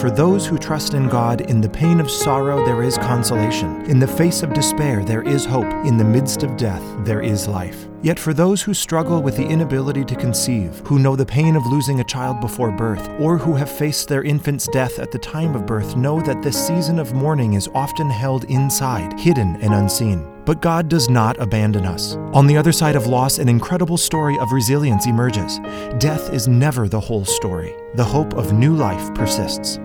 for those who trust in God, in the pain of sorrow there is consolation. In the face of despair there is hope. In the midst of death there is life. Yet for those who struggle with the inability to conceive, who know the pain of losing a child before birth, or who have faced their infant's death at the time of birth, know that this season of mourning is often held inside, hidden and unseen. But God does not abandon us. On the other side of loss, an incredible story of resilience emerges. Death is never the whole story. The hope of new life persists.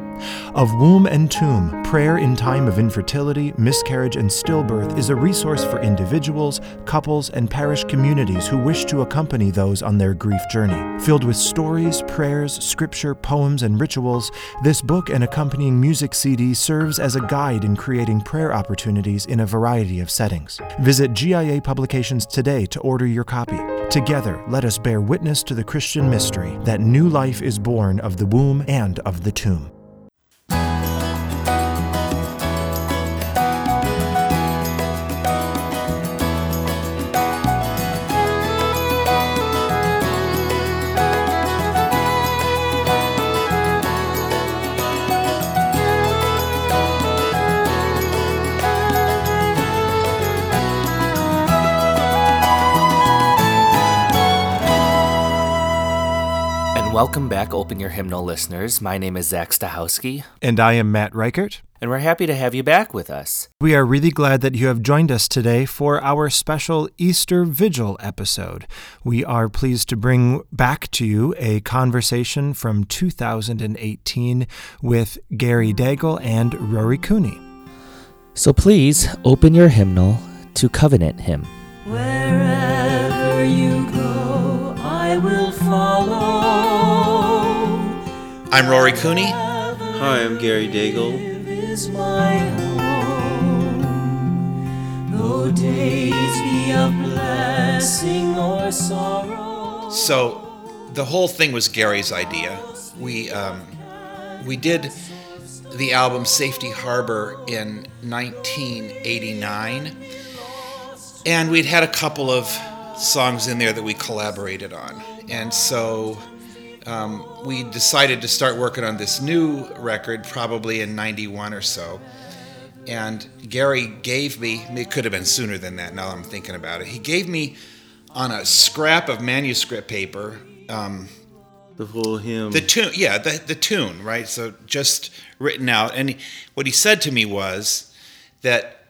Of Womb and Tomb, Prayer in Time of Infertility, Miscarriage, and Stillbirth is a resource for individuals, couples, and parish communities who wish to accompany those on their grief journey. Filled with stories, prayers, scripture, poems, and rituals, this book and accompanying music CD serves as a guide in creating prayer opportunities in a variety of settings. Visit GIA Publications today to order your copy. Together, let us bear witness to the Christian mystery that new life is born of the womb and of the tomb. Welcome back, Open Your Hymnal listeners. My name is Zach Stachowski. And I am Matt Reichert. And we're happy to have you back with us. We are really glad that you have joined us today for our special Easter Vigil episode. We are pleased to bring back to you a conversation from 2018 with Gary Daigle and Rory Cooney. So please open your hymnal to Covenant Hymn. Wherever you go, I will follow. I'm Rory Cooney. Hi, I'm Gary Daigle. Is my home, days be of blessing or sorrow. So, the whole thing was Gary's idea. We um, we did the album Safety Harbor in 1989, and we'd had a couple of songs in there that we collaborated on, and so um, we decided to start working on this new record probably in 91 or so. And Gary gave me, it could have been sooner than that now I'm thinking about it. He gave me on a scrap of manuscript paper. Um, the whole hymn. The tune, yeah, the, the tune, right? So just written out. And he, what he said to me was that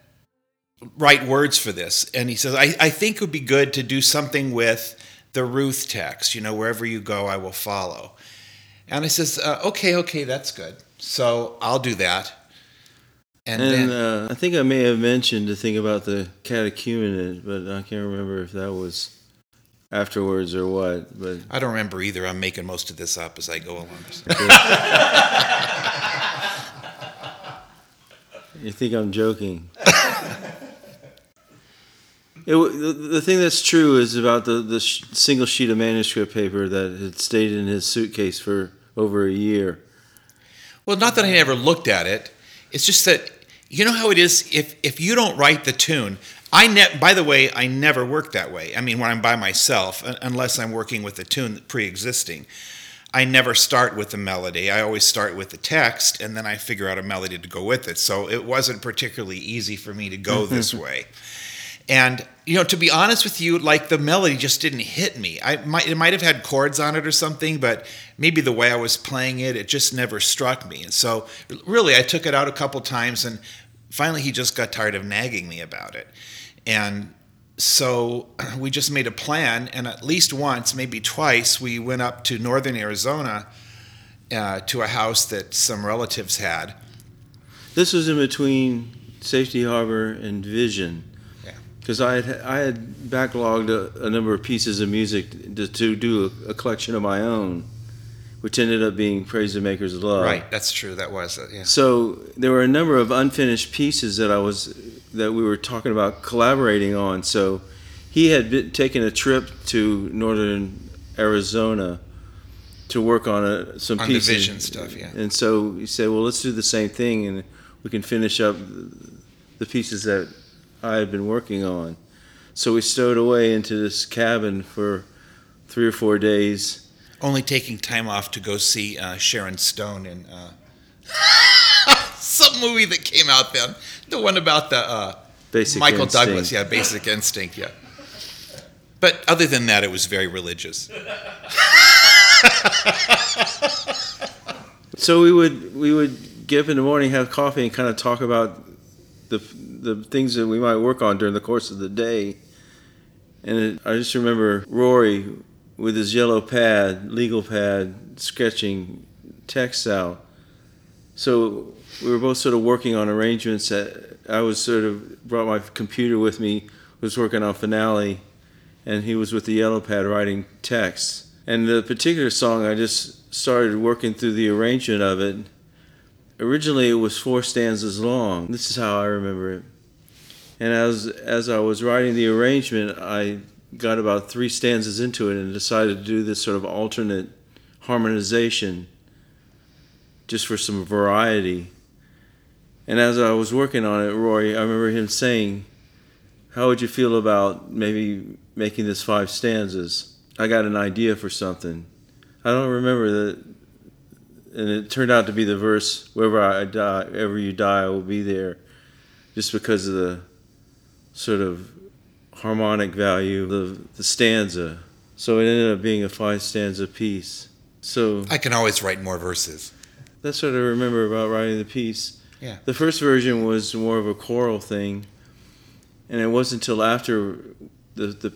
write words for this. And he says, I, I think it would be good to do something with the Ruth text, you know, wherever you go, I will follow. And I says, uh, okay, okay, that's good. So I'll do that. And, and then, uh, I think I may have mentioned the thing about the catechumenate, but I can't remember if that was afterwards or what. But I don't remember either. I'm making most of this up as I go along. you think I'm joking? It, the, the thing that's true is about the, the sh- single sheet of manuscript paper that had stayed in his suitcase for over a year. Well, not that I never looked at it. It's just that you know how it is. If if you don't write the tune, I ne- by the way, I never work that way. I mean, when I'm by myself, unless I'm working with a tune pre-existing, I never start with the melody. I always start with the text, and then I figure out a melody to go with it. So it wasn't particularly easy for me to go this way. And you know, to be honest with you, like the melody just didn't hit me. I might it might have had chords on it or something, but maybe the way I was playing it, it just never struck me. And so, really, I took it out a couple times, and finally, he just got tired of nagging me about it. And so we just made a plan, and at least once, maybe twice, we went up to northern Arizona uh, to a house that some relatives had. This was in between Safety Harbor and Vision because I had I had backlogged a, a, number of pieces of music to, to do a, a, collection of my own, which ended up being Praise the Maker's Love. Right, that's true. That was it. Yeah. So there were a number of unfinished pieces that I was that we were talking about collaborating on. So he had been, taken a trip to northern Arizona to work on a, some on pieces. vision stuff. Yeah. And so he said, "Well, let's do the same thing, and we can finish up the pieces that." I had been working on. So we stowed away into this cabin for three or four days. Only taking time off to go see uh, Sharon Stone in uh, some movie that came out then. The one about the uh, Basic Michael Instinct. Douglas. Yeah, Basic Instinct. Yeah. But other than that, it was very religious. So we would we would get up in the morning, have coffee, and kind of talk about the the things that we might work on during the course of the day. And it, I just remember Rory with his yellow pad, legal pad, sketching text out. So we were both sort of working on arrangements. That I was sort of brought my computer with me, was working on finale, and he was with the yellow pad writing text. And the particular song, I just started working through the arrangement of it. Originally, it was four stanzas long. This is how I remember it. And as as I was writing the arrangement, I got about three stanzas into it and decided to do this sort of alternate harmonization, just for some variety. And as I was working on it, Roy, I remember him saying, "How would you feel about maybe making this five stanzas?" I got an idea for something. I don't remember that, and it turned out to be the verse, "Wherever I die, ever you die, I will be there," just because of the sort of harmonic value of the, the stanza. So it ended up being a five stanza piece. So I can always write more verses. that's what I remember about writing the piece. Yeah. The first version was more of a choral thing, and it wasn't until after the the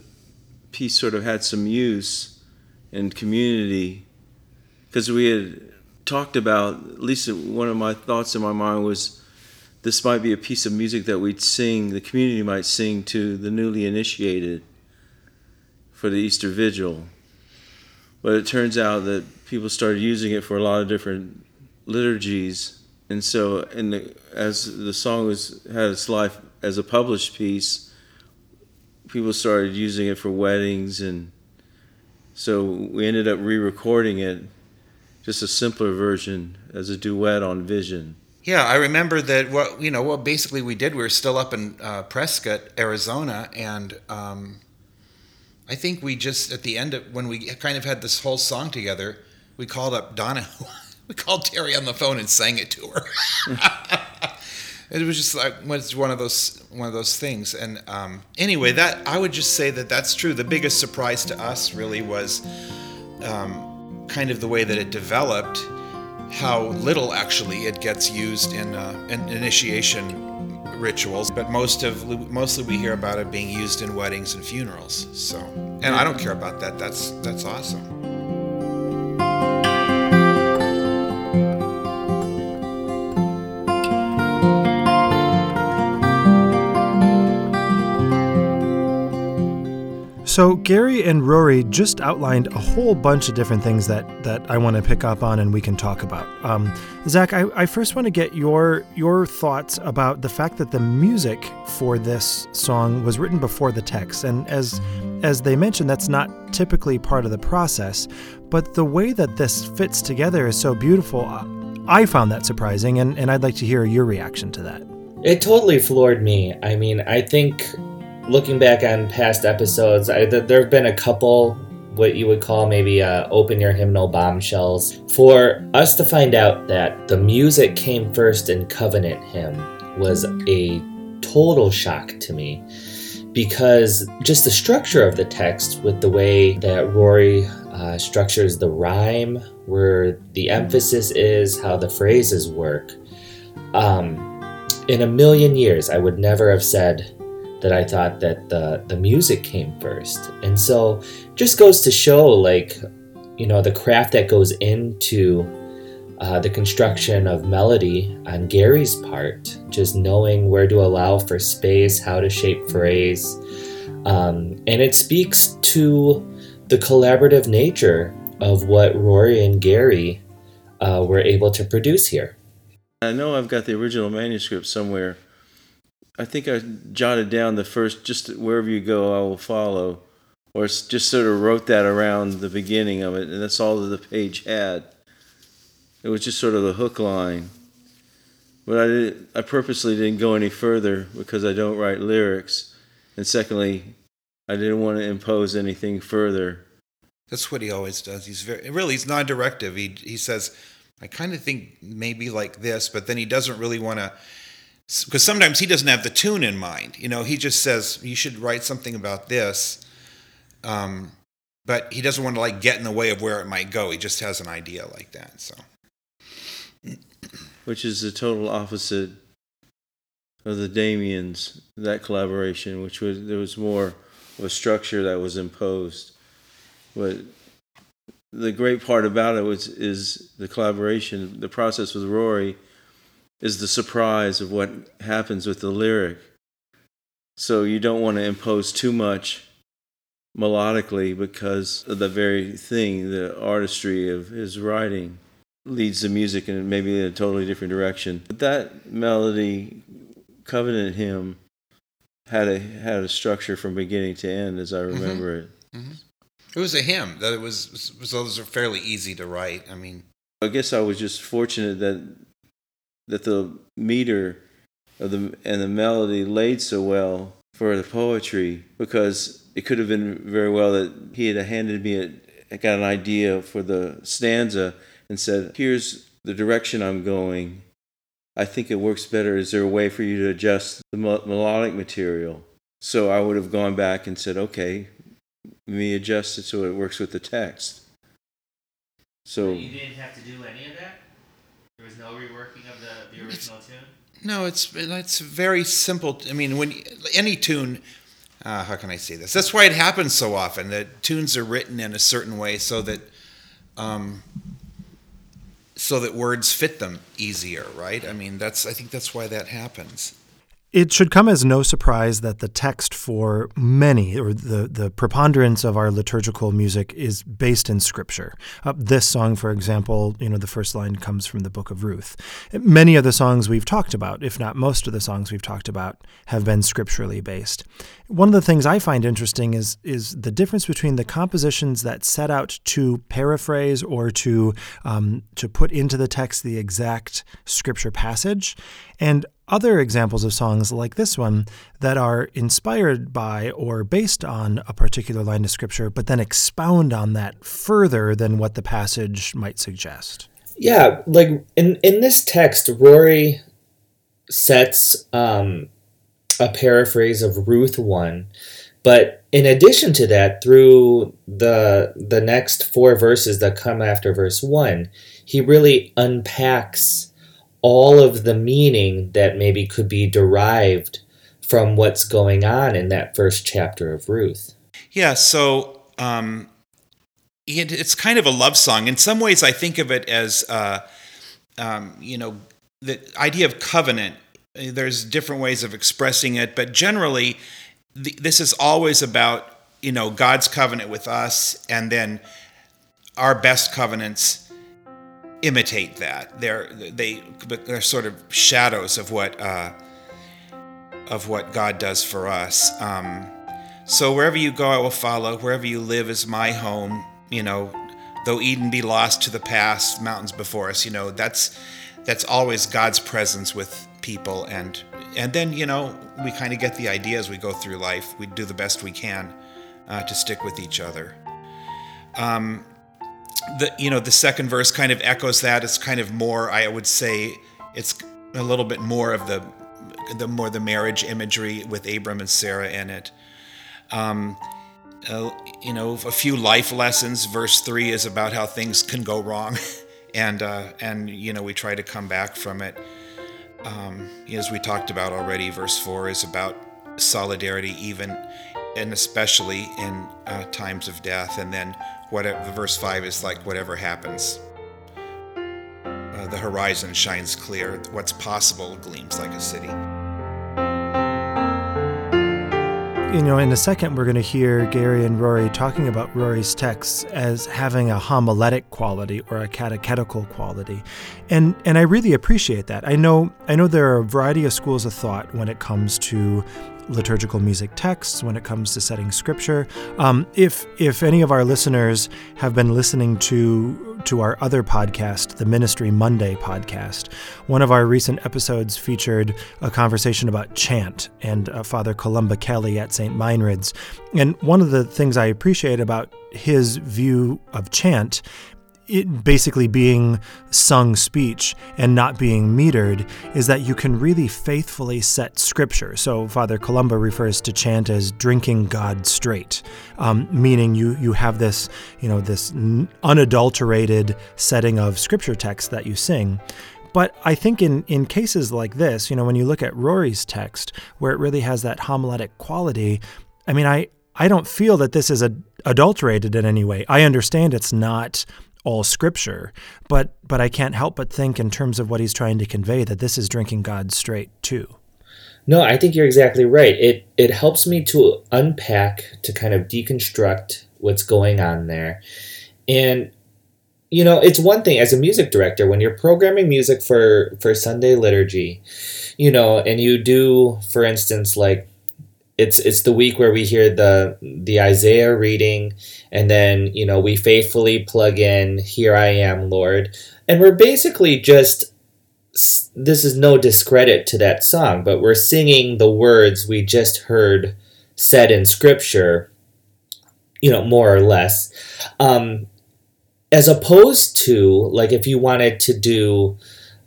piece sort of had some use and community, because we had talked about at least one of my thoughts in my mind was this might be a piece of music that we'd sing, the community might sing to the newly initiated for the Easter Vigil. But it turns out that people started using it for a lot of different liturgies, and so and the, as the song was had its life as a published piece, people started using it for weddings, and so we ended up re-recording it, just a simpler version as a duet on Vision. Yeah, I remember that. What you know, what basically we did. We were still up in uh, Prescott, Arizona, and um, I think we just at the end of when we kind of had this whole song together, we called up Donna. we called Terry on the phone and sang it to her. it was just like was one of those one of those things. And um, anyway, that I would just say that that's true. The biggest surprise to us really was um, kind of the way that it developed how little actually it gets used in, uh, in initiation rituals, but most of mostly we hear about it being used in weddings and funerals. So, and I don't care about that. That's that's awesome. Gary and Rory just outlined a whole bunch of different things that that I want to pick up on and we can talk about. Um, Zach, I, I first want to get your your thoughts about the fact that the music for this song was written before the text, and as as they mentioned, that's not typically part of the process. But the way that this fits together is so beautiful. I found that surprising, and, and I'd like to hear your reaction to that. It totally floored me. I mean, I think looking back on past episodes, I, th- there have been a couple what you would call maybe uh, open your hymnal bombshells. For us to find out that the music came first in Covenant Hymn was a total shock to me because just the structure of the text with the way that Rory uh, structures the rhyme, where the emphasis is, how the phrases work. Um, in a million years, I would never have said that I thought that the the music came first. And so just goes to show like you know the craft that goes into uh, the construction of melody on Gary's part, just knowing where to allow for space, how to shape phrase. Um, and it speaks to the collaborative nature of what Rory and Gary uh, were able to produce here. I know I've got the original manuscript somewhere. I think I jotted down the first, just wherever you go, I will follow, or just sort of wrote that around the beginning of it, and that's all that the page had. It was just sort of the hook line. But I, did, I purposely didn't go any further because I don't write lyrics. And secondly, I didn't want to impose anything further. That's what he always does. He's very really he's non-directive. He he says, I kind of think maybe like this, but then he doesn't really want to because sometimes he doesn't have the tune in mind. You know, he just says you should write something about this, um, but he doesn't want to like get in the way of where it might go. He just has an idea like that. So, which is the total opposite of the Dameans that collaboration, which was there was more of a structure that was imposed. But the great part about it was is the collaboration, the process with Rory is the surprise of what happens with the lyric. So you don't want to impose too much melodically because of the very thing, the artistry of his writing leads the music in maybe in a totally different direction. But that melody, Covenant Hymn, had a had a structure from beginning to end as I mm-hmm. remember mm-hmm. it. Mm-hmm. It was a hymn that it was, was those are fairly easy to write. I mean, I guess I was just fortunate that that the meter of the and the melody laid so well for the poetry because it could have been very well that he had handed me a got an idea for the stanza and said, "Here's the direction I'm going. I think it works better. Is there a way for you to adjust the melodic material?" So I would have gone back and said, "Okay, let me adjust it so it works with the text." So you didn't have to do any of that. Was no reworking of the, the original it's, tune. No, it's it's very simple. I mean, when any tune, uh, how can I say this? That's why it happens so often. That tunes are written in a certain way so that, um, so that words fit them easier, right? I mean, that's I think that's why that happens. It should come as no surprise that the text for many, or the, the preponderance of our liturgical music, is based in Scripture. Uh, this song, for example, you know, the first line comes from the book of Ruth. Many of the songs we've talked about, if not most of the songs we've talked about, have been scripturally based. One of the things I find interesting is is the difference between the compositions that set out to paraphrase or to um, to put into the text the exact Scripture passage, and other examples of songs like this one that are inspired by or based on a particular line of scripture, but then expound on that further than what the passage might suggest. Yeah, like in in this text, Rory sets um, a paraphrase of Ruth one, but in addition to that, through the the next four verses that come after verse one, he really unpacks all of the meaning that maybe could be derived from what's going on in that first chapter of Ruth. Yeah, so um, it, it's kind of a love song. In some ways, I think of it as, uh, um, you know, the idea of covenant. There's different ways of expressing it, but generally, this is always about, you know, God's covenant with us and then our best covenants imitate that. They're they they're sort of shadows of what uh, of what God does for us. Um, so wherever you go, I will follow. Wherever you live is my home. You know, though Eden be lost to the past, mountains before us. You know, that's that's always God's presence with people, and and then you know we kind of get the idea as we go through life. We do the best we can uh, to stick with each other. Um, the you know the second verse kind of echoes that. It's kind of more, I would say, it's a little bit more of the the more the marriage imagery with Abram and Sarah in it. Um, uh, you know, a few life lessons. Verse three is about how things can go wrong, and uh, and you know we try to come back from it. Um, as we talked about already, verse four is about solidarity, even and especially in uh, times of death. And then whatever verse 5 is like whatever happens uh, the horizon shines clear. What's possible gleams like a city. You know in a second we're going to hear gary and rory talking about rory's texts as having a homiletic quality or a catechetical quality. And and i really appreciate that. I know i know there are a variety of schools of thought when it comes to liturgical music texts, when it comes to setting scripture. Um, if if any of our listeners have been listening to to our other podcast, the Ministry Monday podcast, one of our recent episodes featured a conversation about chant and uh, Father Columba Kelly at St. Meinrad's. And one of the things I appreciate about his view of chant it basically being sung speech and not being metered is that you can really faithfully set scripture. So Father Columba refers to chant as drinking God straight, um, meaning you you have this you know this unadulterated setting of scripture text that you sing. But I think in, in cases like this, you know, when you look at Rory's text, where it really has that homiletic quality, I mean, I, I don't feel that this is a, adulterated in any way. I understand it's not all scripture, but but I can't help but think in terms of what he's trying to convey that this is drinking God straight too. No, I think you're exactly right. It it helps me to unpack, to kind of deconstruct what's going on there. And you know, it's one thing as a music director when you're programming music for for Sunday liturgy, you know, and you do for instance like it's it's the week where we hear the the Isaiah reading and then you know we faithfully plug in here I am Lord. And we're basically just this is no discredit to that song but we're singing the words we just heard said in scripture you know more or less. Um, as opposed to like if you wanted to do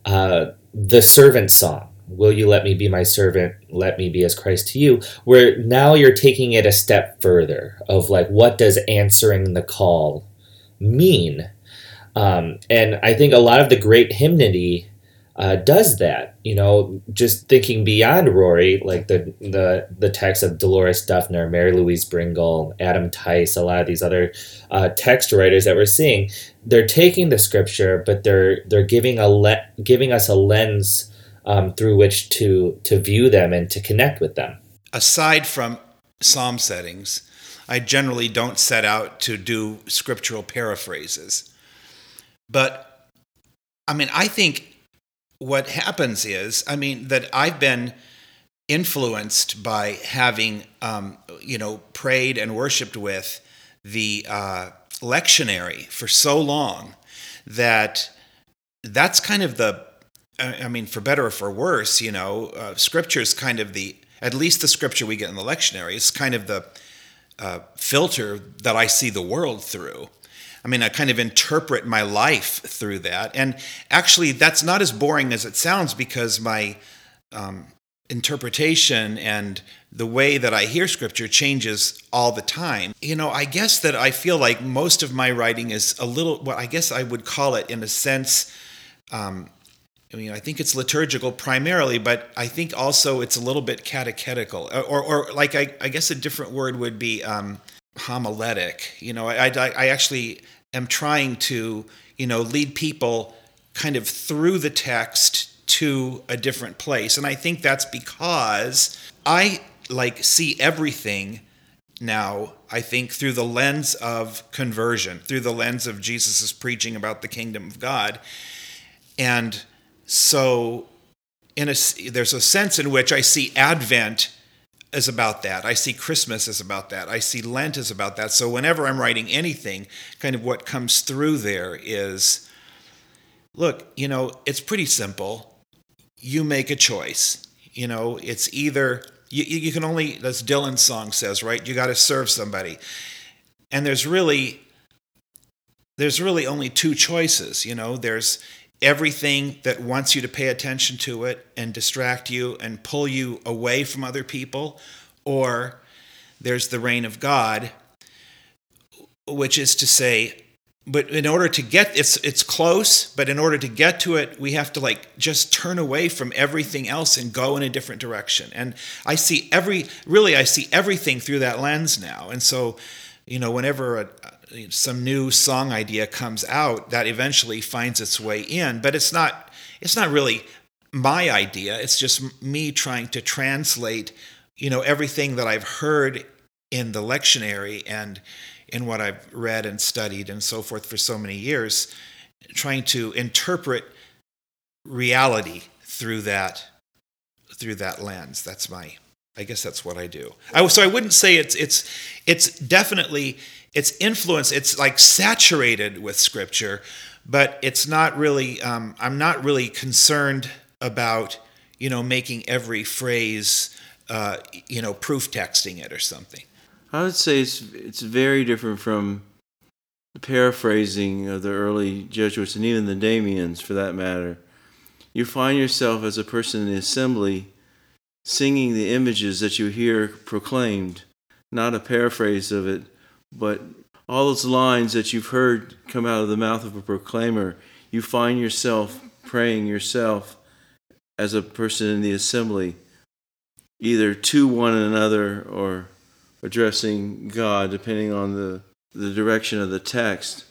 uh, the servant song will you let me be my servant? Let me be as christ to you. Where now you're taking it a step further of like what does answering the call mean? Um, and i think a lot of the great hymnody uh, does that you know just thinking beyond rory like the the the text of delores dufner mary louise bringle adam tice a lot of these other uh, text writers that we're seeing they're taking the scripture but they're they're giving a le- giving us a lens um, through which to to view them and to connect with them. Aside from psalm settings, I generally don't set out to do scriptural paraphrases. But I mean, I think what happens is, I mean, that I've been influenced by having, um, you know, prayed and worshiped with the uh, lectionary for so long that that's kind of the I mean, for better or for worse, you know, uh, scripture is kind of the, at least the scripture we get in the lectionary is kind of the uh, filter that I see the world through. I mean, I kind of interpret my life through that. And actually, that's not as boring as it sounds because my um, interpretation and the way that I hear scripture changes all the time. You know, I guess that I feel like most of my writing is a little, what well, I guess I would call it, in a sense, um, I mean, I think it's liturgical primarily, but I think also it's a little bit catechetical, or, or like I, I guess a different word would be um, homiletic. You know, I, I, I actually am trying to, you know, lead people kind of through the text to a different place, and I think that's because I like see everything now. I think through the lens of conversion, through the lens of Jesus' preaching about the kingdom of God, and so, in a, there's a sense in which I see Advent as about that. I see Christmas as about that. I see Lent as about that. So, whenever I'm writing anything, kind of what comes through there is look, you know, it's pretty simple. You make a choice. You know, it's either, you, you can only, as Dylan's song says, right? You got to serve somebody. And there's really, there's really only two choices. You know, there's everything that wants you to pay attention to it and distract you and pull you away from other people, or there's the reign of God, which is to say, but in order to get it's it's close, but in order to get to it, we have to like just turn away from everything else and go in a different direction. And I see every really I see everything through that lens now. And so, you know, whenever a, some new song idea comes out that eventually finds its way in but it's not it's not really my idea. It's just me trying to translate you know everything that i've heard in the lectionary and in what i've read and studied and so forth for so many years trying to interpret reality through that through that lens. That's my i guess that's what i do. I, so i wouldn't say it's it's it's definitely it's influence it's like saturated with scripture but it's not really um, i'm not really concerned about you know making every phrase uh, you know proof texting it or something. I would say it's it's very different from paraphrasing of the early Jesuits and even the Dameans for that matter, you find yourself as a person in the assembly singing the images that you hear proclaimed, not a paraphrase of it, but all those lines that you've heard come out of the mouth of a proclaimer, you find yourself praying yourself as a person in the assembly, either to one another or addressing God, depending on the, the direction of the text.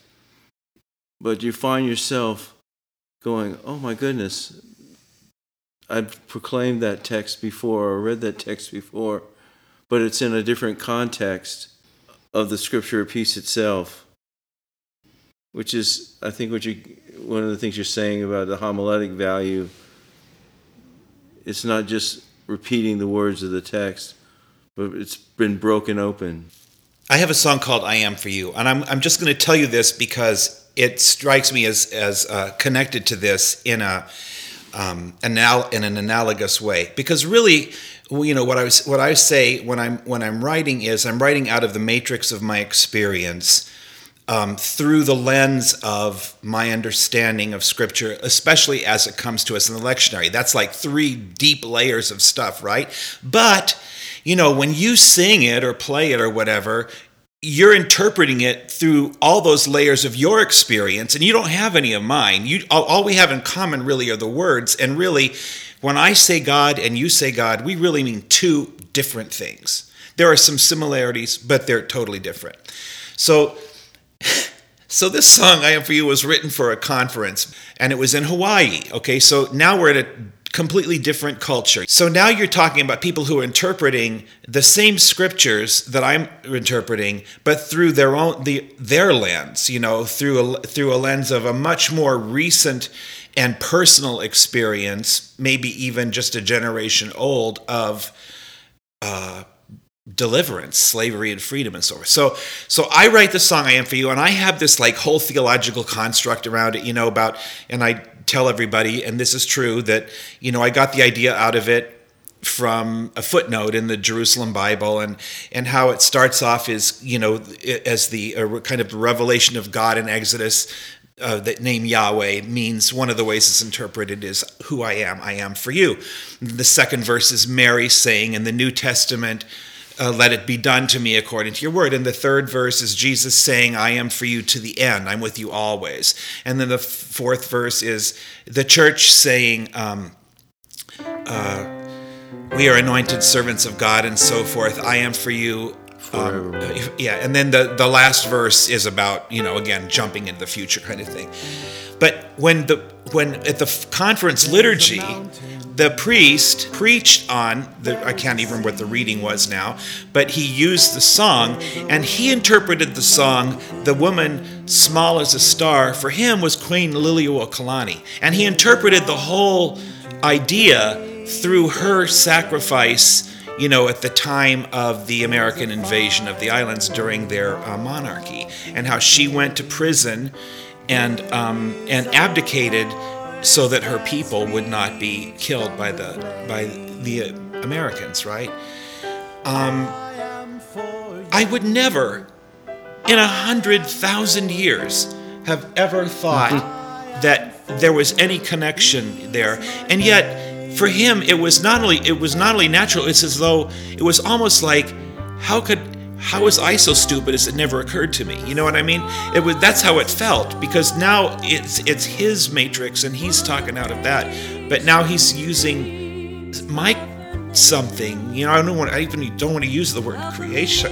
But you find yourself going, oh my goodness, I've proclaimed that text before or read that text before, but it's in a different context of the scripture piece itself, which is, I think, what you one of the things you're saying about the homiletic value. It's not just repeating the words of the text, but it's been broken open. I have a song called "I Am for You," and I'm I'm just going to tell you this because it strikes me as as uh, connected to this in a um, anal- in an analogous way. Because really, you know what I was what I say when I'm when I'm writing is I'm writing out of the matrix of my experience. Um, through the lens of my understanding of scripture, especially as it comes to us in the lectionary. That's like three deep layers of stuff, right? But, you know, when you sing it or play it or whatever, you're interpreting it through all those layers of your experience and you don't have any of mine you all, all, we have in common really are the words and really when i say god and you say god we really mean two different things. There are some similarities but they're totally different. So so this song i am for you was written for a conference and it was in hawaii okay? So now we're at a completely different culture. So now you're talking about people who are interpreting the same scriptures that I'm interpreting, but through their own the their lens, you know, through a, through a lens of a much more recent and personal experience, maybe even just a generation old of uh, deliverance, slavery and freedom and so forth. So so I write the song I am for you and I have this like whole theological construct around it, you know, about and I tell everybody, and this is true, that, you know, I got the idea out of it from a footnote in the Jerusalem Bible, and and how it starts off is you know as the kind of revelation of God in Exodus. Uh, that name Yahweh means one of the ways it's interpreted is who I am, I am for you. The second verse is Mary saying in the New Testament, uh, let it be done to me according to your word. And the third verse is Jesus saying, I am for you to the end. I'm with you always. And then the fourth verse is the church saying, um, uh, we are anointed servants of God and so forth. I am for you. Um, yeah, and then the, the last verse is about, you know, again, jumping into the future kind of thing. But when the when at the conference liturgy, the priest preached on the I can't even remember what the reading was now, but he used the song and he interpreted the song "The Woman Small as a Star." For him was Queen Liliuokalani, and he interpreted the whole idea through her sacrifice. You know, at the time of the American invasion of the islands during their uh, monarchy, and how she went to prison and um, and abdicated so that her people would not be killed by the by the Americans, right? Um, I would never, in a hundred thousand years, have ever thought that there was any connection there, and yet for him it was not only it was not only natural. It's as though it was almost like, how could how was I so stupid as it never occurred to me? You know what I mean? It was that's how it felt because now it's it's his matrix and he's talking out of that, but now he's using my something. You know, I don't want I even don't want to use the word creation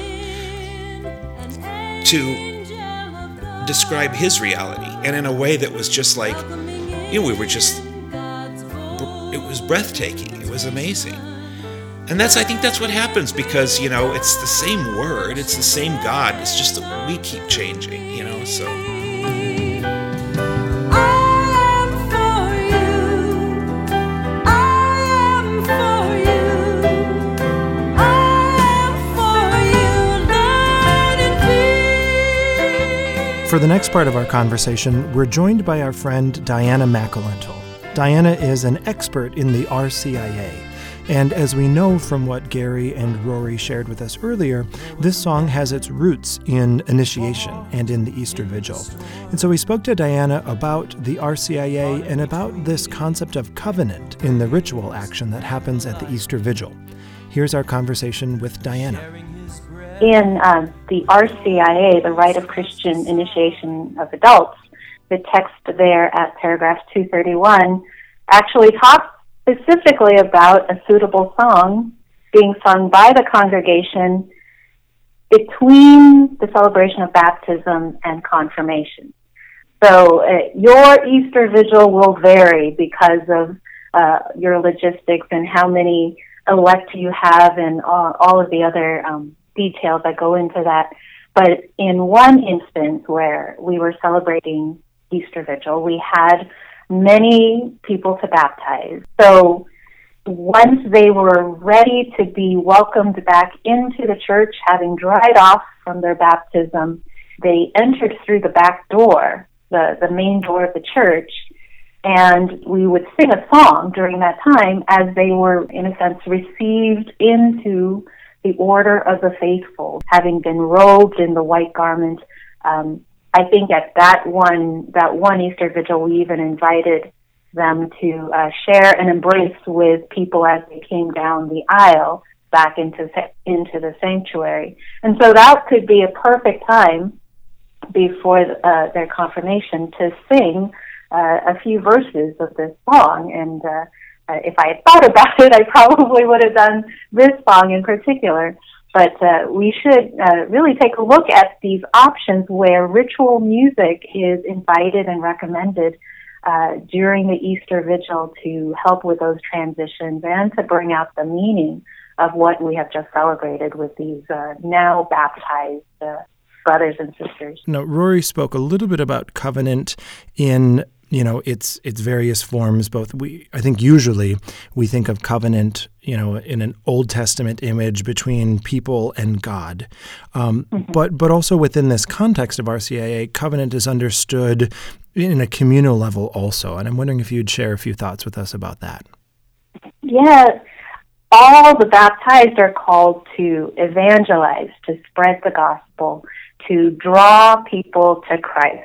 to describe his reality, and in a way that was just like, you know, we were just it was breathtaking. It was amazing. And that's I think that's what happens because, you know, it's the same word, it's the same God. It's just that we keep changing, you know, so For the next part of our conversation, we're joined by our friend Diana Macalintal. Diana is an expert in the RCIA And as we know from what Gary and Rory shared with us earlier, this song has its roots in initiation and in the Easter Vigil. And so we spoke to Diana about the RCIA and about this concept of covenant in the ritual action that happens at the Easter Vigil. Here's our conversation with Diana. In um, the RCIA, the Rite of Christian Initiation of Adults, the text there at paragraph 231 actually talks specifically about a suitable song being sung by the congregation between the celebration of baptism and confirmation. So uh, your Easter vigil will vary because of uh, your logistics and how many elect you have and all, all of the other um, details that go into that. But in one instance where we were celebrating Easter vigil, we had many people to baptize. So once they were ready to be welcomed back into the church, having dried off from their baptism, they entered through the back door, the, the main door of the church, and we would sing a song during that time as they were, in a sense, received into the order of the faithful, having been robed in the white garment. Um, I think at that one that one Easter vigil, we even invited them to uh, share and embrace with people as they came down the aisle back into into the sanctuary. And so that could be a perfect time before uh, their confirmation to sing uh, a few verses of this song. And uh, if I had thought about it, I probably would have done this song in particular. But uh, we should uh, really take a look at these options where ritual music is invited and recommended uh, during the Easter Vigil to help with those transitions and to bring out the meaning of what we have just celebrated with these uh, now baptized uh, brothers and sisters. Now, Rory spoke a little bit about covenant in you know its its various forms both we i think usually we think of covenant you know in an old testament image between people and god. Um, mm-hmm. but but also within this context of rcia covenant is understood in a communal level also. And i'm wondering if you'd share a few thoughts with us about that. Yeah. All the baptized are called to evangelize to spread the gospel to draw people to christ.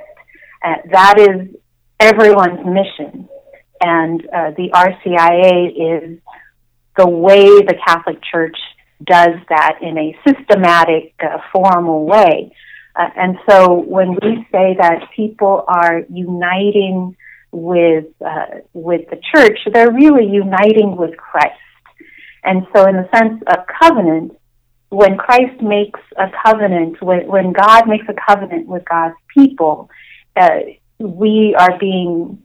Uh, that is everyone's mission. And uh, the RCIA is the way the Catholic Church does that in a systematic, uh, formal way. Uh, and so when we say that people are uniting with uh, with the church, they're really uniting with Christ. And so, in the sense of covenant, when Christ makes a covenant, when, when God makes a covenant with God's people, uh, we are being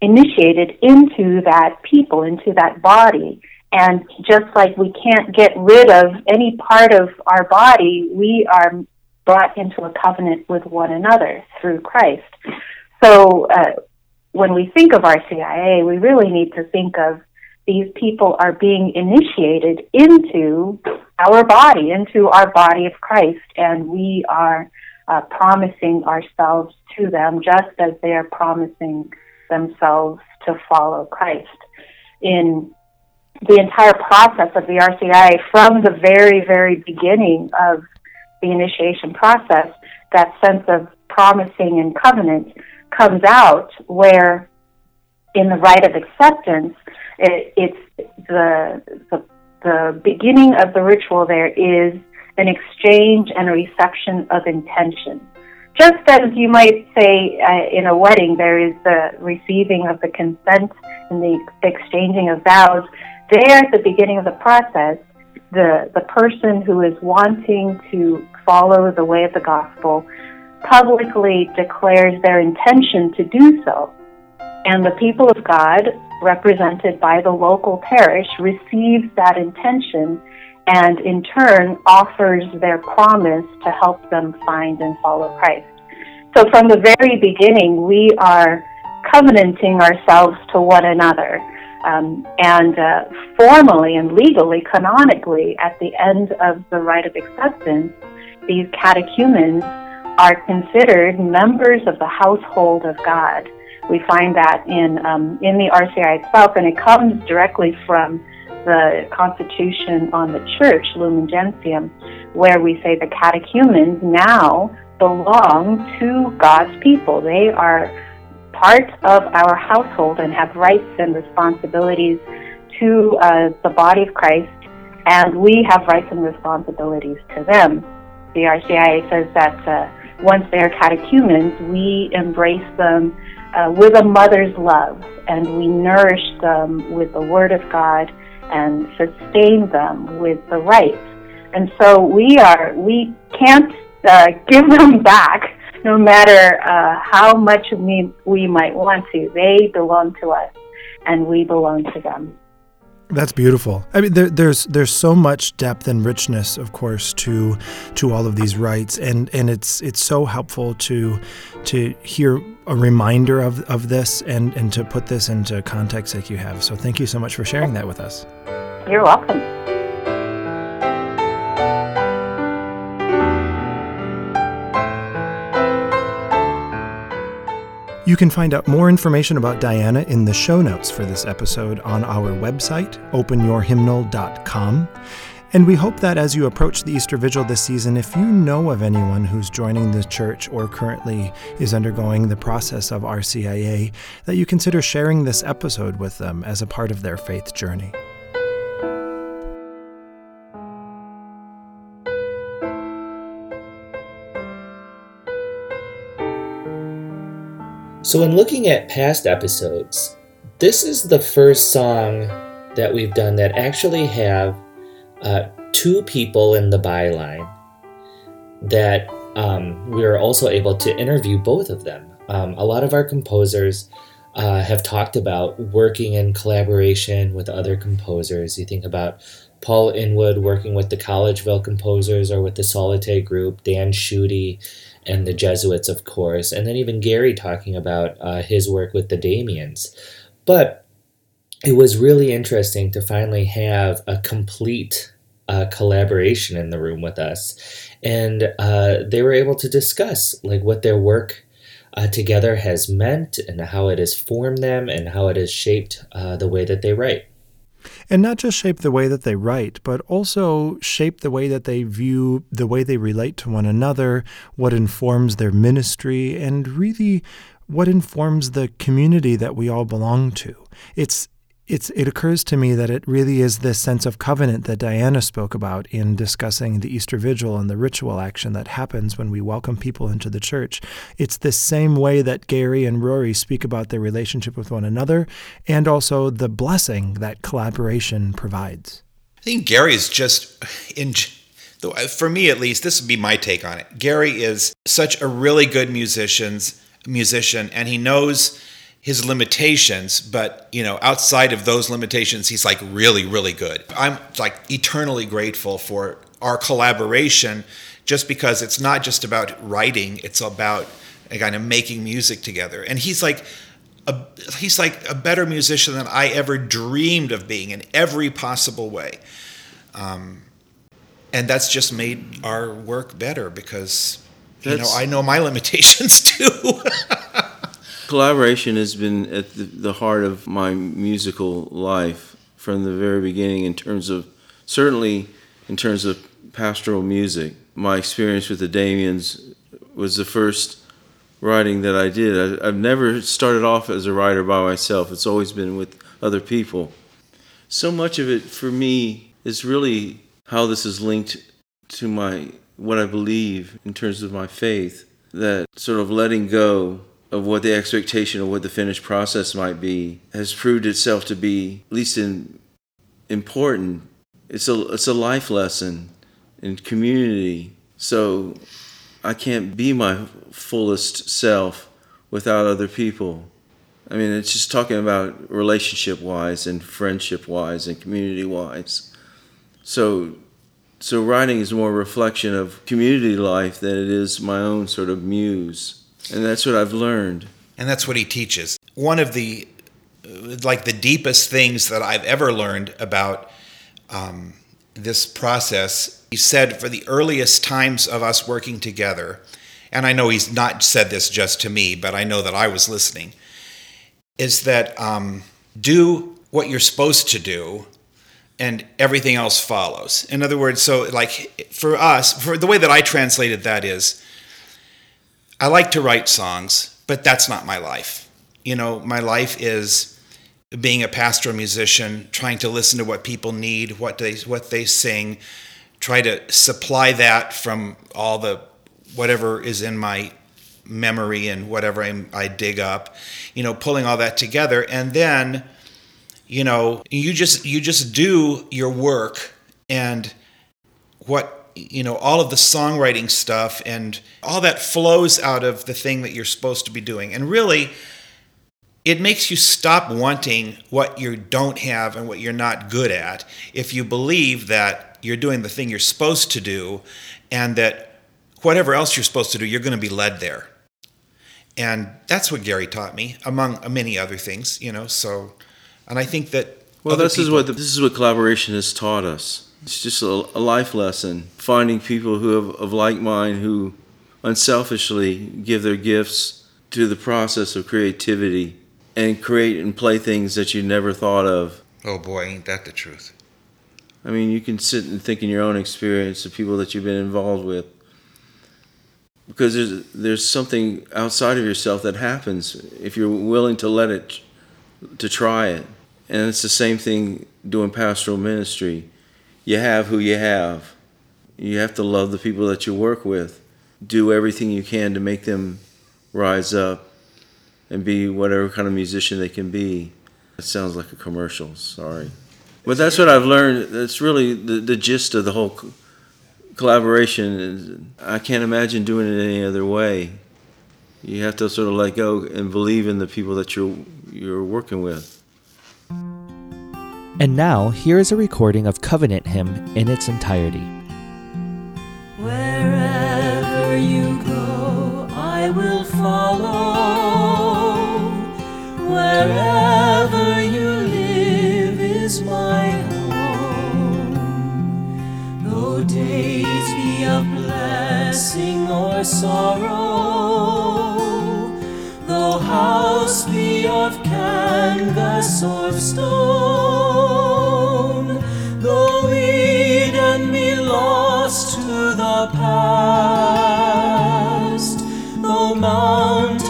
initiated into that people, into that body. And just like we can't get rid of any part of our body, we are brought into a covenant with one another through Christ. So uh, when we think of RCIA, we really need to think of these people are being initiated into our body, into our body of Christ, and we are uh, promising ourselves to them just as they are promising themselves to follow Christ. In the entire process of the RCI, from the very, very beginning of the initiation process, that sense of promising and covenant comes out where in the rite of acceptance, it, it's the, the, the beginning of the ritual there is an exchange and a reception of intention. Just as you might say uh, in a wedding, there is the receiving of the consent and the exchanging of vows. There, at the beginning of the process, the, the person who is wanting to follow the way of the gospel publicly declares their intention to do so. And the people of God, represented by the local parish, receives that intention and in turn offers their promise to help them find and follow Christ. So from the very beginning, we are covenanting ourselves to one another. Um, and uh, formally and legally, canonically, at the end of the rite of acceptance, these catechumens are considered members of the household of God. We find that in um, in the RCI itself, and it comes directly from the Constitution on the Church, Lumen Gentium, where we say the catechumens now belong to God's people. They are part of our household and have rights and responsibilities to uh, the body of Christ, and we have rights and responsibilities to them. The RCIA says that uh, once they are catechumens, we embrace them uh, with a mother's love, and we nourish them with the Word of God and sustain them with the rights. And so we are we can't uh, give them back no matter uh, how much we we might want to. They belong to us, and we belong to them. That's beautiful. I mean, there, there's there's so much depth and richness, of course, to to all of these rites, and and it's it's so helpful to to hear a reminder of, of this and and to put this into context like you have. So thank you so much for sharing that with us. You're welcome. You can find out more information about Diana in the show notes for this episode on our website, openyourhymnal.com. And we hope that as you approach the Easter Vigil this season, if you know of anyone who's joining the church or currently is undergoing the process of RCIA, that you consider sharing this episode with them as a part of their faith journey. So, in looking at past episodes, this is the first song that we've done that actually have uh, two people in the byline that um, we are also able to interview both of them. Um, a lot of our composers uh, have talked about working in collaboration with other composers. You think about Paul Inwood working with the Collegeville composers or with the Solitaire group, Dan Schutte and the Jesuits, of course, and then even Gary talking about uh, his work with the Dameans. But it was really interesting to finally have a complete uh, collaboration in the room with us, and uh, they were able to discuss like what their work uh, together has meant and how it has formed them and how it has shaped uh, the way that they write. And not just shape the way that they write, but also shape the way that they view the way they relate to one another, what informs their ministry, and really what informs the community that we all belong to. It's it's, it occurs to me that it really is this sense of covenant that Diana spoke about in discussing the Easter Vigil and the ritual action that happens when we welcome people into the church. It's the same way that Gary and Rory speak about their relationship with one another and also the blessing that collaboration provides. I think Gary is just in uh, for me at least this would be my take on it. Gary is such a really good musician's musician and he knows his limitations, but you know, outside of those limitations, he's like really, really good. I'm like eternally grateful for our collaboration, just because it's not just about writing; it's about kind of making music together. And he's like, a, he's like a better musician than I ever dreamed of being in every possible way. Um, and that's just made our work better because you know I know my limitations too. collaboration has been at the, the heart of my musical life from the very beginning in terms of certainly in terms of pastoral music. My experience with the Dameans was the first writing that i did. I, i've never started off as a writer by myself. It's always been with other people. So much of it for me is really how this is linked to my what i believe in terms of my faith that sort of letting go of what the expectation of what the finished process might be has proved itself to be, at least in important. It's a it's a life lesson in community. So I can't be my fullest self without other people. I mean, it's just talking about relationship wise and friendship wise and community wise. So so writing is more a reflection of community life than it is my own sort of muse. And that's what I've learned. And that's what he teaches. One of the like the deepest things that I've ever learned about um, this process. He said for the earliest times of us working together, and I know he's not said this just to me, but I know that I was listening, is that um, do what you're supposed to do, and everything else follows. In other words, so like for us, for the way that I translated that is I like to write songs, but that's not my life. You know, my life is being a pastoral musician, trying to listen to what people need, what they what they sing, try to supply that from all the whatever is in my memory and whatever I, I dig up, you know, pulling all that together, and then, you know, you just you just do your work and what you know all of the songwriting stuff and all that flows out of the thing that you're supposed to be doing and really it makes you stop wanting what you don't have and what you're not good at if you believe that you're doing the thing you're supposed to do and that whatever else you're supposed to do, you're going to be led there. And that's what Gary taught me, among many other things, you know. So, and I think that Well, this is what the, this is what collaboration has taught us. It's just a, a life lesson. Finding people who have of like mind who unselfishly give their gifts to the process of creativity and create and play things that you never thought of. Oh boy, ain't that the truth? I mean, you can sit and think in your own experience of people that you've been involved with. Because there's there's something outside of yourself that happens if you're willing to let it to try it. And it's the same thing doing pastoral ministry. You have who you have. You have to love the people that you work with. Do everything you can to make them rise up and be whatever kind of musician they can be. That sounds like a commercial, sorry. But that's what I've learned. That's really the, the gist of the whole co- collaboration. I can't imagine doing it any other way. You have to sort of let go and believe in the people that you're you're working with. And now, here is a recording of Covenant Hymn in its entirety. Wherever you go, I will follow. Wherever you live is my home. Though days be blessing or sorrow, though house be of canvas or stone, though Eden be lost to the past, though mountains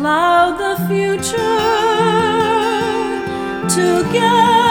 cloud the future, together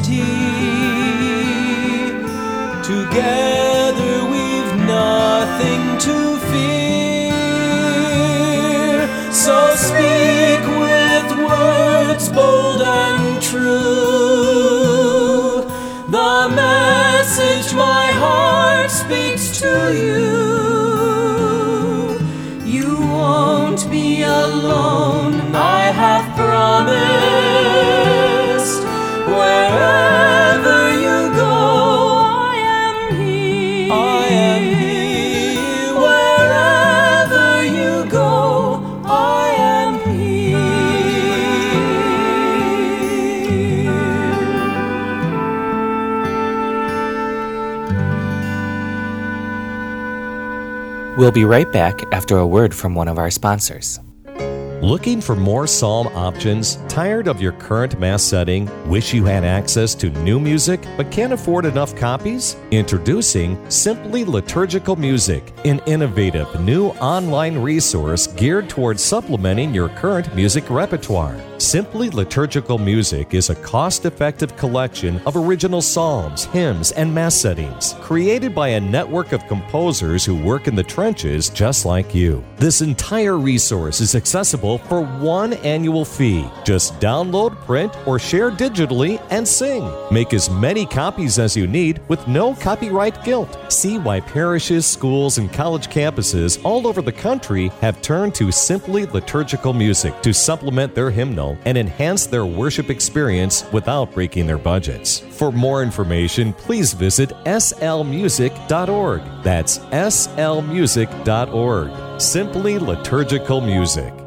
city. We'll be right back after a word from one of our sponsors. Looking for more psalm options? Tired of your current Mass setting? Wish you had access to new music but can't afford enough copies? Introducing Simply Liturgical Music, an innovative new online resource geared towards supplementing your current music repertoire. Simply Liturgical Music is a cost effective collection of original psalms, hymns, and mass settings, created by a network of composers who work in the trenches just like you. This entire resource is accessible for one annual fee. Just download, print, or share digitally and sing. Make as many copies as you need with no copyright guilt. See why parishes, schools, and college campuses all over the country have turned to Simply Liturgical Music to supplement their hymnal and enhance their worship experience without breaking their budgets. For more information, please visit slmusic.org. That's slmusic.org. Simply Liturgical Music.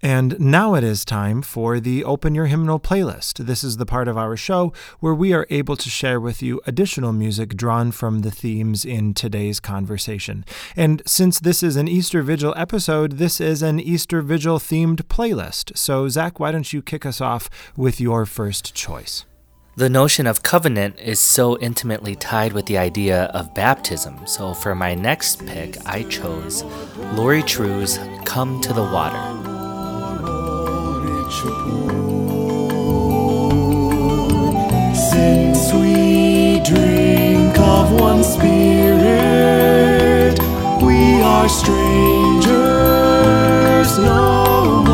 And now it is time for the Open Your Hymnal playlist. This is the part of our show where we are able to share with you additional music drawn from the themes in today's conversation. And since this is an Easter Vigil episode, this is an Easter Vigil themed playlist. So, Zach, why don't you kick us off with your first choice? The notion of covenant is so intimately tied with the idea of baptism. So for my next pick, I chose Lori True's Come to the Water. Since we drink of one spirit, we are strangers no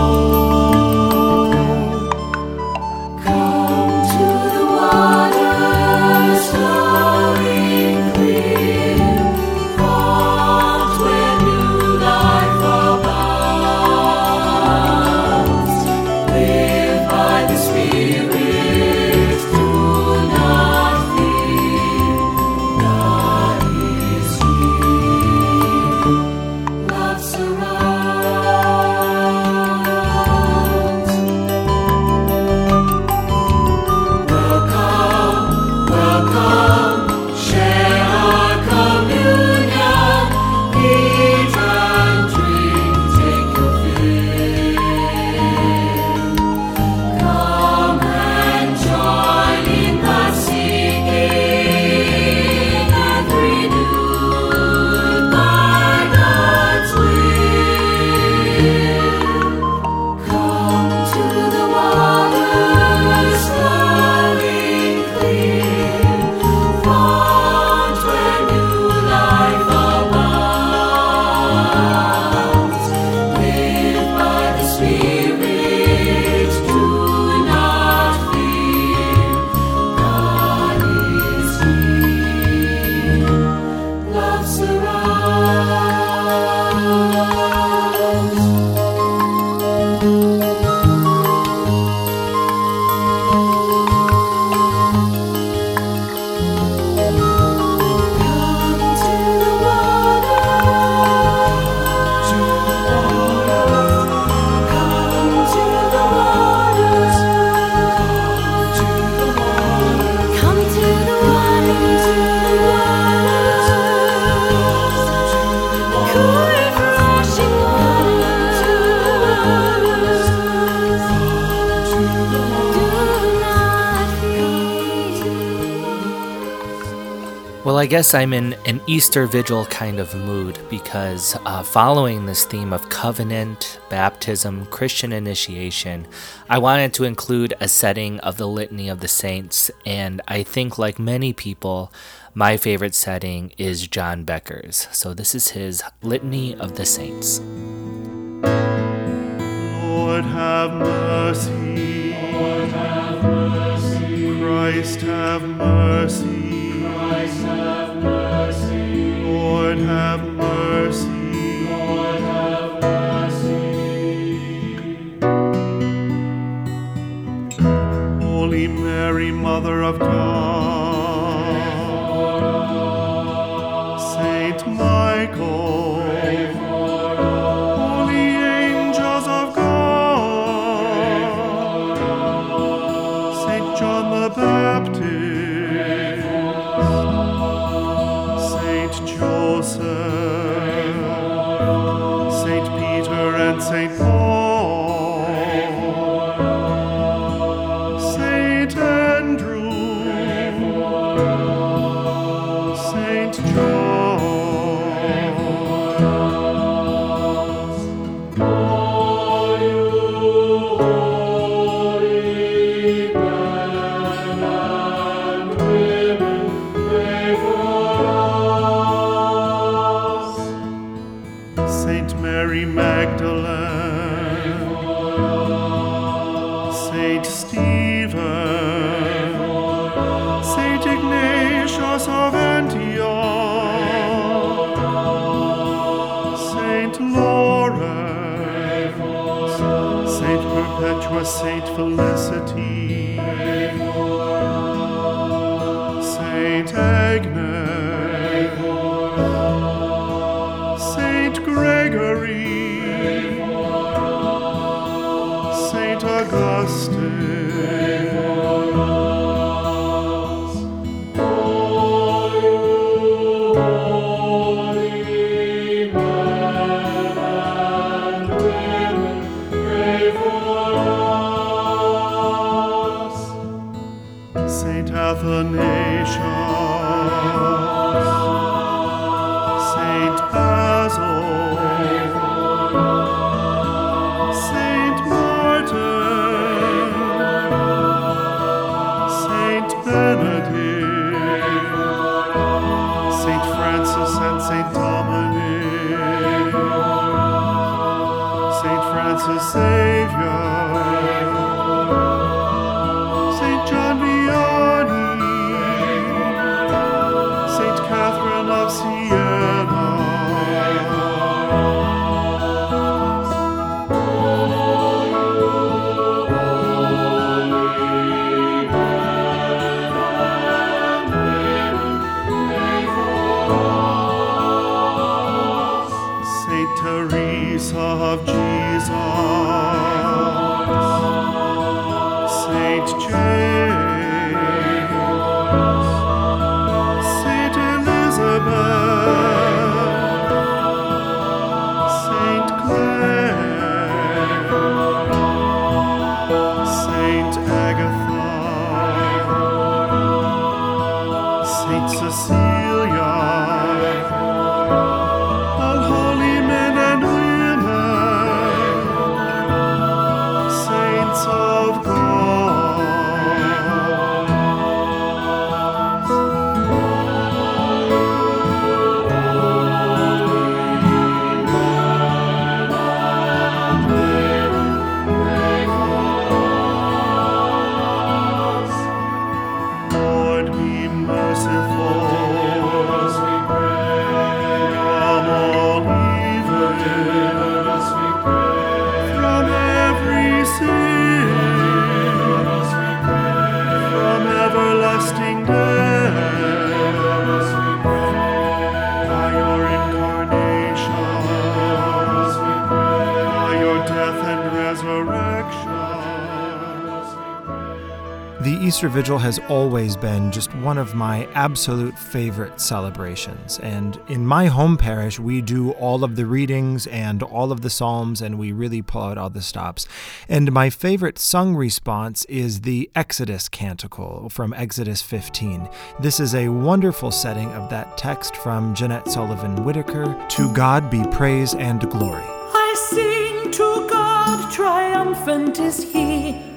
I guess I'm in an Easter Vigil kind of mood because uh, following this theme of covenant, baptism, Christian initiation, I wanted to include a setting of the Litany of the Saints, and I think, like many people, my favorite setting is John Becker's. So this is his Litany of the Saints. Lord have mercy. Lord have mercy. Christ have mercy. Christ have mercy. Lord have mercy. Lord have mercy. Holy Mary, Mother of God. Antioch, Saint Lawrence, Saint Perpetua, Saint Felicity, Saint Agnes. Saint Gregory, Saint Augustine. Easter Vigil has always been just one of my absolute favorite celebrations. And in my home parish, we do all of the readings and all of the psalms, and we really pull out all the stops. And my favorite sung response is the Exodus Canticle from Exodus 15. This is a wonderful setting of that text from Jeanette Sullivan Whitaker To God be praise and glory. I sing to God, triumphant is He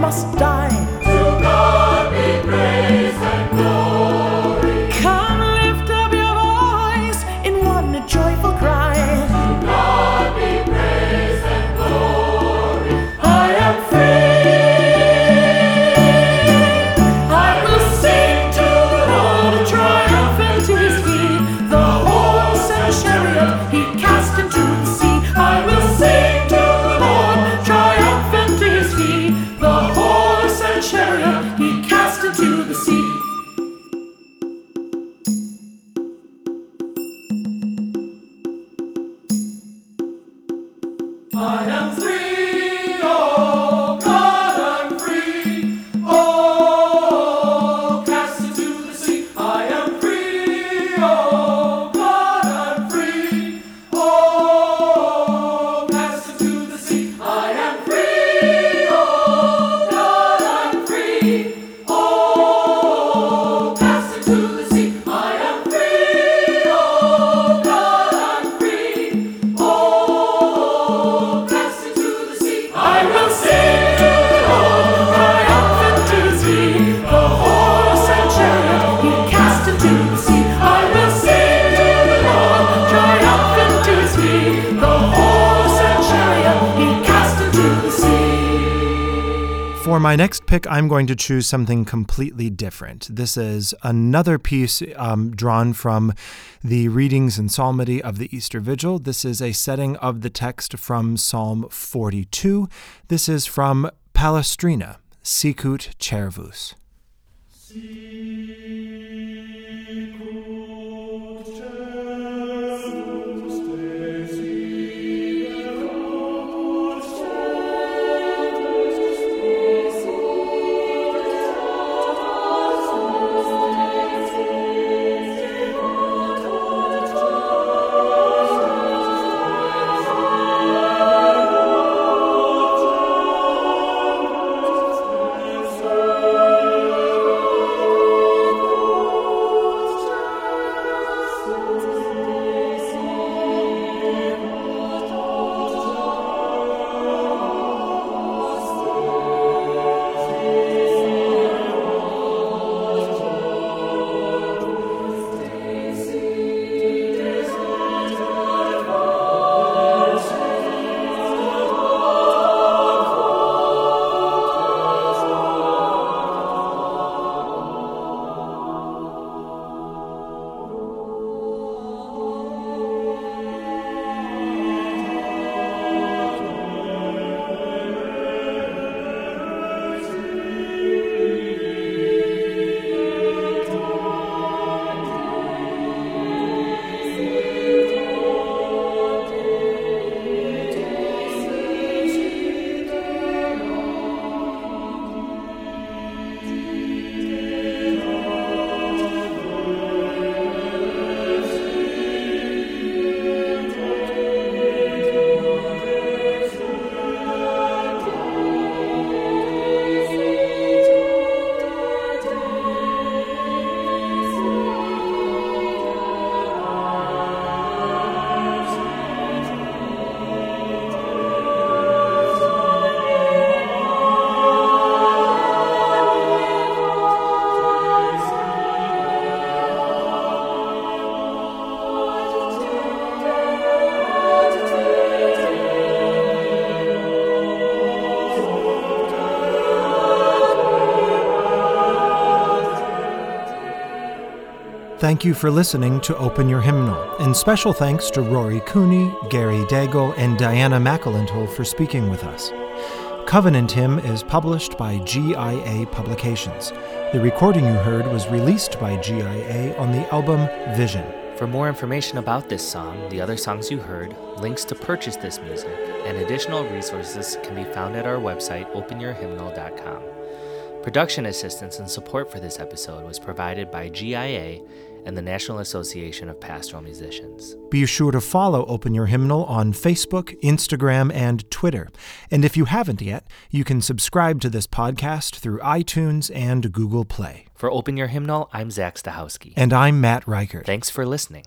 must die. next pick, I'm going to choose something completely different. This is another piece um, drawn from the readings and psalmody of the Easter Vigil. This is a setting of the text from Psalm 42. This is from Palestrina, Sicut Cervus. See. Thank you for listening to Open Your Hymnal, and special thanks to Rory Cooney, Gary Daigle, and Diana Macalintal for speaking with us. Covenant Hymn is published by GIA Publications. The recording you heard was released by GIA on the album Vision. For more information about this song, the other songs you heard, links to purchase this music, and additional resources can be found at our website, openyourhymnal.com. Production assistance and support for this episode was provided by GIA and the National Association of Pastoral Musicians. Be sure to follow Open Your Hymnal on Facebook, Instagram, and Twitter. And if you haven't yet, you can subscribe to this podcast through iTunes and Google Play. For Open Your Hymnal, I'm Zach Stachowski. And I'm Matt Reichert. Thanks for listening.